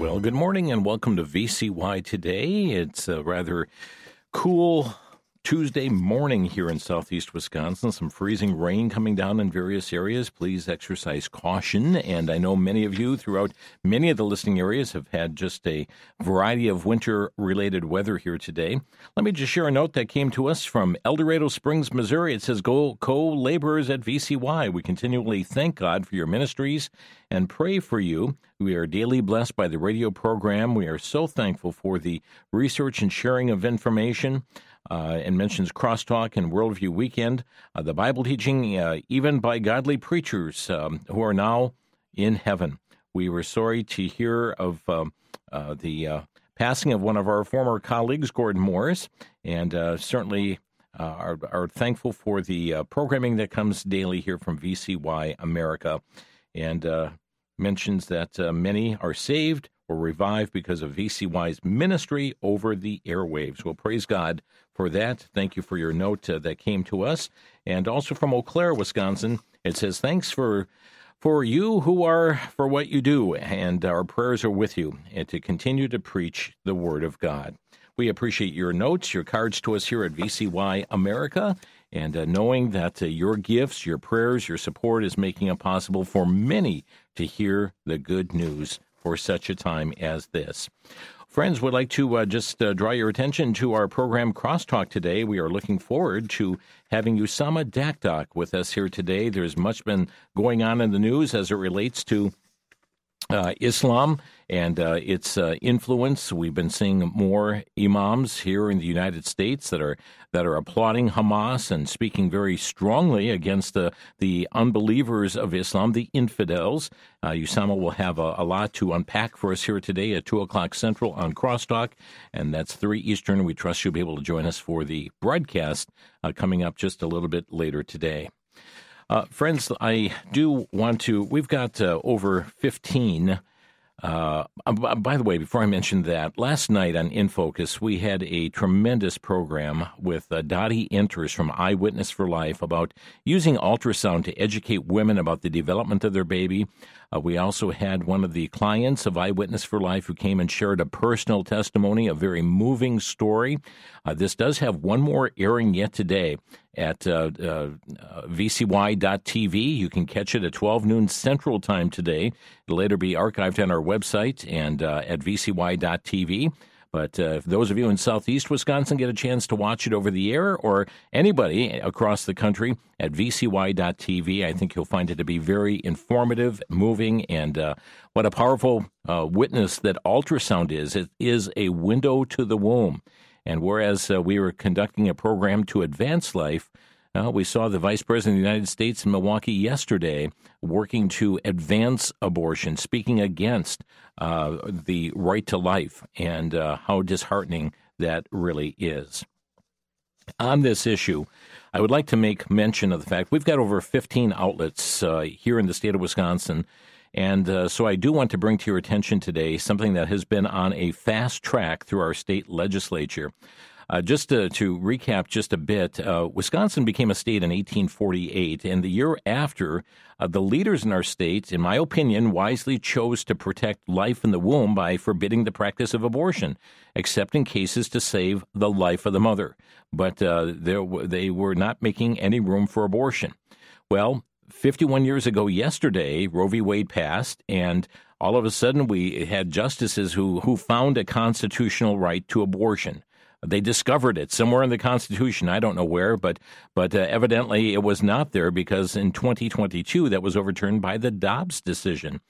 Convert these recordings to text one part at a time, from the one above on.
Well, good morning and welcome to VCY today. It's a rather cool Tuesday morning here in southeast Wisconsin. Some freezing rain coming down in various areas. Please exercise caution. And I know many of you throughout many of the listening areas have had just a variety of winter related weather here today. Let me just share a note that came to us from El Dorado Springs, Missouri. It says, Go co laborers at VCY. We continually thank God for your ministries and pray for you. We are daily blessed by the radio program. We are so thankful for the research and sharing of information uh, and mentions Crosstalk and Worldview Weekend, uh, the Bible teaching, uh, even by godly preachers um, who are now in heaven. We were sorry to hear of um, uh, the uh, passing of one of our former colleagues, Gordon Morris, and uh, certainly are, are, thankful for the programming that comes daily here from VCY America, and mentions that many are saved or revived because of VCY's ministry over the airwaves. Well, praise God for that. Thank you for your note uh, that came to us. And also from Eau Claire, Wisconsin, it says, Thanks for. For you who are for what you do, and our prayers are with you, and to continue to preach the Word of God. We appreciate your notes, your cards to us here at VCY America, and uh, knowing that uh, your gifts, your prayers, your support is making it possible for many to hear the good news for such a time as this. Friends, would like to uh, just uh, draw your attention to our program Crosstalk today. We are looking forward to having Usama Dakdok with us here today. There's much been going on in the news as it relates to uh, Islam and uh, its uh, influence. We've been seeing more imams here in the United States that are that are applauding Hamas and speaking very strongly against the the unbelievers of Islam, the infidels. Uh, Usama will have a, a, lot to unpack for us here today at two o'clock central on Crosstalk, and that's three Eastern. We trust you'll be able to join us for the broadcast uh, coming up just a little bit later today. Uh, friends, I do want to. We've got uh, over 15 uh, by the way, before I mention that, last night on In Focus, we had a tremendous program with uh, Dottie Enters from Eyewitness for Life about using ultrasound to educate women about the development of their baby. Uh, we also had one of the clients of Eyewitness for Life who came and shared a personal testimony, a very moving story. Uh, this does have one more airing yet today at uh, uh, vcy.tv. You can catch it at 12 noon Central Time today. It'll later be archived on our website and uh, at vcy.tv. But uh, if those of you in southeast Wisconsin get a chance to watch it over the air, or anybody across the country at vcy.tv, I think you'll find it to be very informative, moving, and uh, what a powerful uh, witness that ultrasound is. It is a window to the womb. And whereas uh, we were conducting a program to advance life, uh, we saw the Vice President of the United States in Milwaukee yesterday working to advance abortion, speaking against uh, the right to life and uh, how disheartening that really is. On this issue, I would like to make mention of the fact we've got over 15 outlets uh, here in the state of Wisconsin. And uh, so I do want to bring to your attention today something that has been on a fast track through our state legislature. Uh, just to, to, recap just a bit, uh, Wisconsin became a state in 1848, and the year after, uh, the leaders in our state, in my opinion, wisely chose to protect life in the womb by forbidding the practice of abortion, except in cases to save the life of the mother. But uh, they were not making any room for abortion. Well, 51 years ago yesterday, Roe v. Wade passed, and all of a sudden we had justices who, who found a constitutional right to abortion. They discovered it somewhere in the Constitution. I don't know where, but but uh, evidently it was not there because in 2022 that was overturned by the Dobbs decision.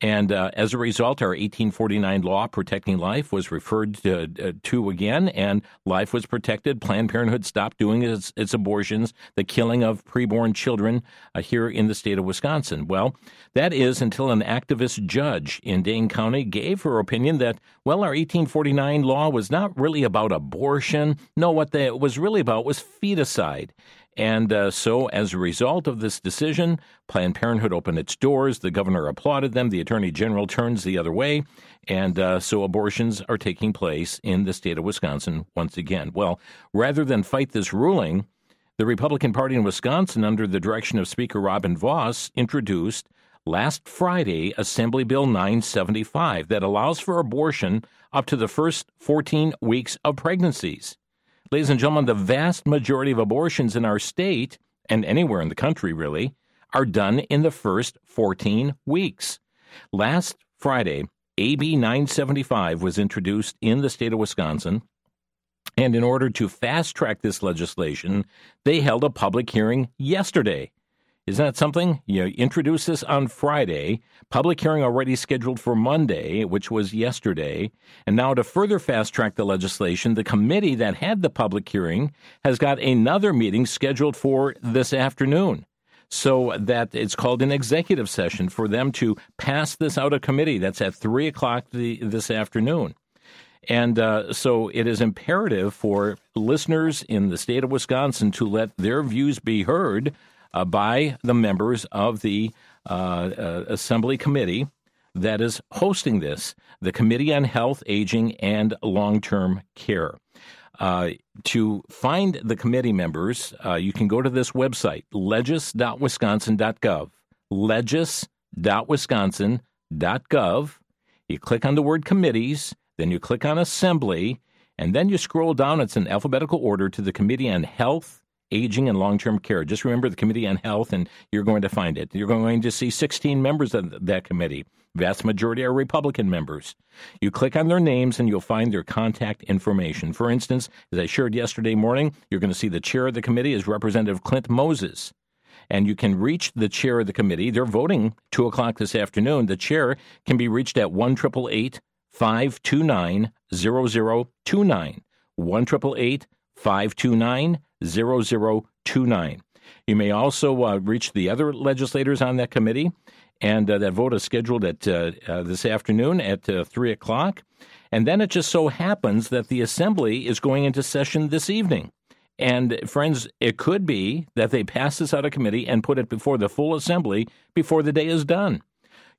And uh, as a result, our 1849 law protecting life was referred to, uh, to, again, and life was protected. Planned Parenthood stopped doing its, its abortions, the killing of preborn children uh, here in the state of Wisconsin. Well, that is until an activist judge in Dane County gave her opinion that, well, our 1849 law was not really about abortion. No, what it was really about was feticide. And uh, so, as a result of this decision, Planned Parenthood opened its doors. The governor applauded them. The attorney general turns the other way. And uh, so, abortions are taking place in the state of Wisconsin once again. Well, rather than fight this ruling, the Republican Party in Wisconsin, under the direction of Speaker Robin Vos, introduced last Friday Assembly Bill 975 that allows for abortion up to the first 14 weeks of pregnancies. Ladies and gentlemen, the vast majority of abortions in our state, and anywhere in the country really, are done in the first 14 weeks. Last Friday, AB 975 was introduced in the state of Wisconsin. And in order to fast track this legislation, they held a public hearing yesterday. Isn't that something? You introduce this on Friday, public hearing already scheduled for Monday, which was yesterday. And now, to further fast track the legislation, the committee that had the public hearing has got another meeting scheduled for this afternoon. So that it's called an executive session for them to pass this out of committee. That's at 3 o'clock the, this afternoon. And uh, so it is imperative for listeners in the state of Wisconsin to let their views be heard uh, by the members of the uh, uh, Assembly Committee that is hosting this, the Committee on Health, Aging, and Long Term Care. Uh, to find the committee members, uh, you can go to this website, legis.wisconsin.gov. Legis.wisconsin.gov. You click on the word committees, then you click on assembly, and then you scroll down. It's in alphabetical order to the Committee on Health, Aging and Long Term Care. Just remember the Committee on Health, and you're going to find it. You're going to see 16 members of that committee. Vast majority are Republican members. You click on their names and you'll find their contact information. For instance, as I shared yesterday morning, you're going to see the chair of the committee is Representative Clint Moses. And you can reach the chair of the committee. They're voting 2 o'clock this afternoon. The chair can be reached at 1 529 0029. 1 529 0029. You may also uh, reach the other legislators on that committee, and uh, that vote is scheduled at uh, uh this afternoon at uh, 3 o'clock. And then it just so happens that the Assembly is going into session this evening. And friends, it could be that they pass this out of committee and put it before the full Assembly before the day is done.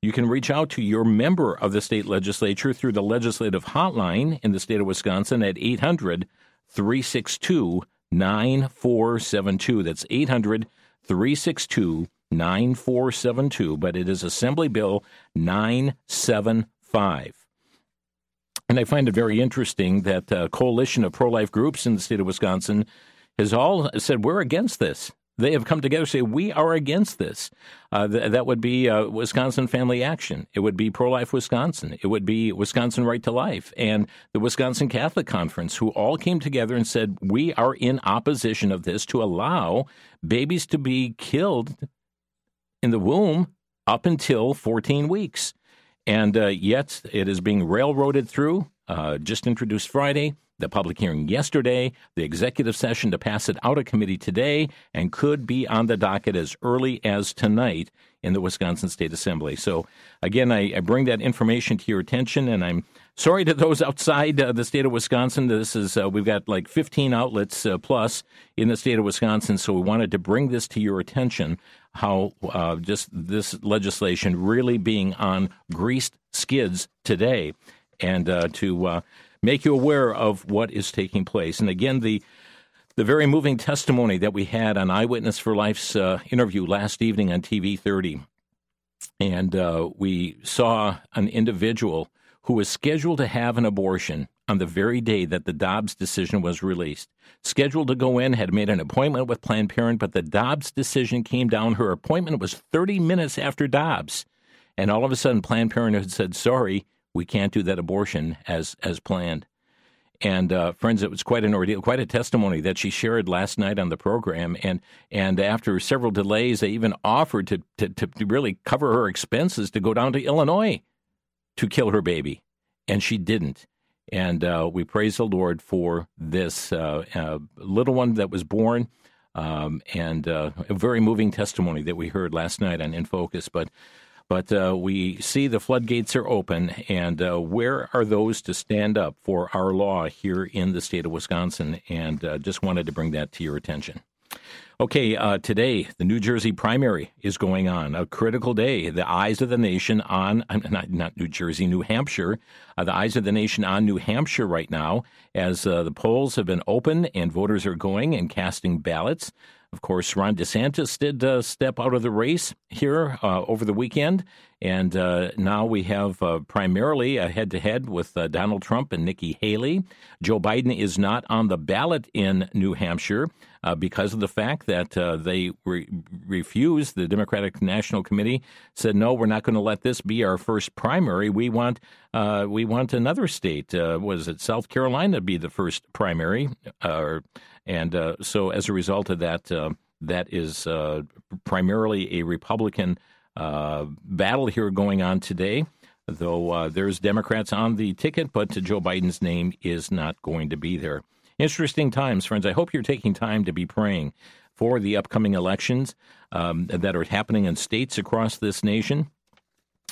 You can reach out to your member of the state legislature through the legislative hotline in the state of Wisconsin at 800 362 9472. That's 800 362 9472, but it is Assembly Bill 975. And I find it very interesting that a coalition of pro life groups in the state of Wisconsin has all said, we're against this they have come together to say we are against this. Uh, th- that would be uh, Wisconsin Family Action. It would be Pro Life Wisconsin. It would be Wisconsin Right to Life and the Wisconsin Catholic Conference, who all came together and said we are in opposition of this to allow babies to be killed in the womb up until 14 weeks. And uh, yet it is being railroaded through. Uh, just introduced Friday the public hearing yesterday, the executive session to pass it out of committee today, and could be on the docket as early as tonight in the Wisconsin State Assembly. So, again, I, I bring that information to your attention, and I'm sorry to those outside uh, the state of Wisconsin. This is uh, we've got like 15 outlets uh, plus in the state of Wisconsin, so we wanted to bring this to your attention. How uh, just this legislation really being on greased skids today, and uh, to uh, make you aware of what is taking place. And again, the the very moving testimony that we had on Eyewitness for Life's uh, interview last evening on TV 30. And uh, we saw an individual who was scheduled to have an abortion on the very day that the Dobbs decision was released. Scheduled to go in, had made an appointment with Planned Parenthood, but the Dobbs decision came down. Her appointment was 30 minutes after Dobbs. And all of a sudden, Planned Parenthood said, sorry, we can't do that abortion as as planned. And uh, friends, it was quite an ordeal, quite a testimony that she shared last night on the program. And and after several delays, they even offered to to, to really cover her expenses to go down to Illinois to kill her baby, and she didn't. And uh, we praise the Lord for this uh, uh little one that was born. Um, and uh, a very moving testimony that we heard last night on In Focus. But but uh, we see the floodgates are open, and uh, where are those to stand up for our law here in the state of Wisconsin? And uh, just wanted to bring that to your attention. Okay, uh, today the New Jersey primary is going on, a critical day. The eyes of the nation on, not, not New Jersey, New Hampshire, uh, the eyes of the nation on New Hampshire right now as uh, the polls have been open and voters are going and casting ballots. Of course, Ron DeSantis did uh, step out of the race here uh, over the weekend, and uh, now we have uh, primarily a head to head with uh, Donald Trump and Nikki Haley. Joe Biden is not on the ballot in New Hampshire uh, because of the fact that they re- refused. The Democratic National Committee said, "No, we're not going to let this be our first primary. We want we want another state. was it South Carolina be the first primary?" And uh, so, as a result of that, uh, that is uh, primarily a Republican uh, battle here going on today. Though uh, there's Democrats on the ticket, but Joe Biden's name is not going to be there. Interesting times, friends. I hope you're taking time to be praying for the upcoming elections um, that are happening in states across this nation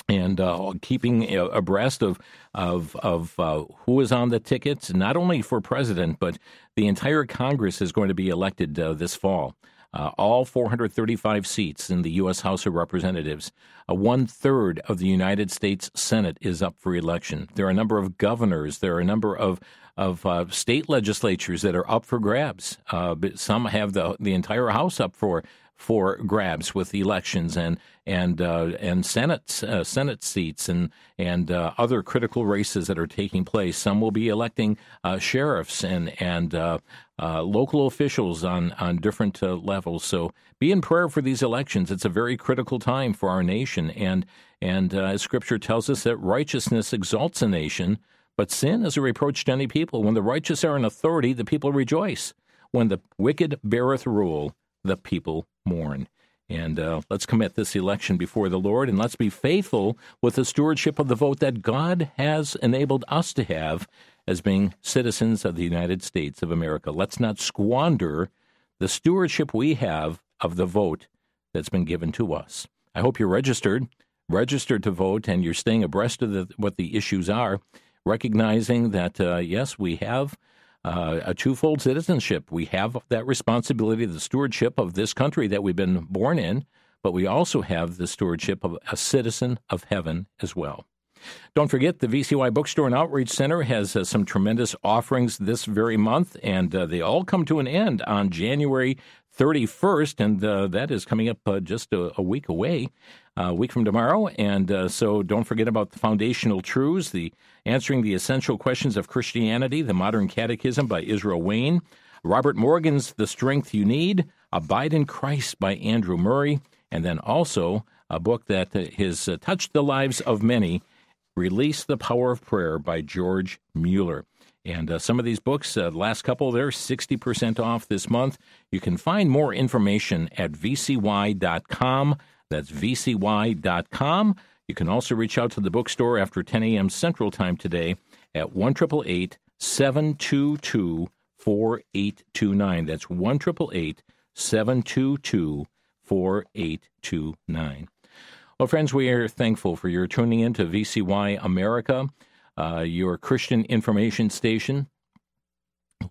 and uh, keeping abreast of of of uh, who is on the tickets, not only for president, but the entire Congress is going to be elected uh, this fall. Uh, all 435 seats in the U.S. House of Representatives. Uh, one third of the United States Senate is up for election. There are a number of governors. There are a number of of uh, state legislatures that are up for grabs. but some have the the entire House up for for grabs with elections and and uh, and Senate uh, Senate seats and and uh, other critical races that are taking place. Some will be electing uh, sheriffs and and uh, uh, local officials on on different levels. So be in prayer for these elections. It's a very critical time for our nation, and and as Scripture tells us that righteousness exalts a nation, but sin is a reproach to any people. When the righteous are in authority, the people rejoice. When the wicked beareth rule, the people mourn. And uh, let's commit this election before the Lord and let's be faithful with the stewardship of the vote that God has enabled us to have as being citizens of the United States of America. Let's not squander the stewardship we have of the vote that's been given to us. I hope you're registered, registered to vote, and you're staying abreast of the, what the issues are, recognizing that, uh, yes, we have uh, a twofold citizenship. We have that responsibility, the stewardship of this country that we've been born in, but we also have the stewardship of a citizen of heaven as well. Don't forget, the VCY Bookstore and Outreach Center has uh, some tremendous offerings this very month, and uh, they all come to an end on January 31st, and uh, that is coming up uh, just a, a, week away, uh, a week from tomorrow. And uh, so don't forget about the foundational truths, the answering the essential questions of Christianity, the modern catechism by Israel Wayne, Robert Morgan's The Strength You Need, Abide in Christ by Andrew Murray, and then also a book that uh, has uh, touched the lives of many, Release the Power of Prayer by George Mueller. And uh, some of these books, uh, last couple, they're 60% off this month. You can find more information at vcy.com. That's vcy.com. You can also reach out to the bookstore after 10 a.m. Central Time today at 1 722 4829. That's 1 722 4829. Well, friends, we are thankful for your tuning in to VCY America uh, your Christian information station.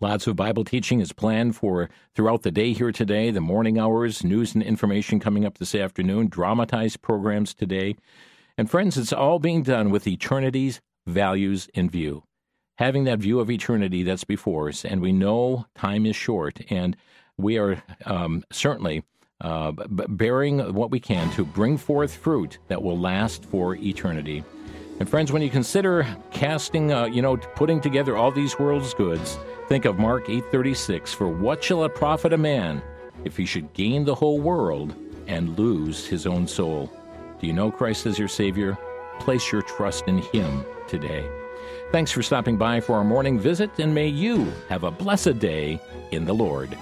Lots of Bible teaching is planned for throughout the day here today, the morning hours, news and information coming up this afternoon, dramatized programs today. And friends, it's all being done with eternity's values in view. Having that view of eternity that's before us, and we know time is short, and we are um, certainly uh, bearing what we can to bring forth fruit that will last for eternity. And friends, when you consider casting, uh, you know, putting together all these world's goods, think of Mark 8:36, "For what shall it profit a man if he should gain the whole world and lose his own soul?" Do you know Christ as your savior? Place your trust in him today. Thanks for stopping by for our morning visit and may you have a blessed day in the Lord.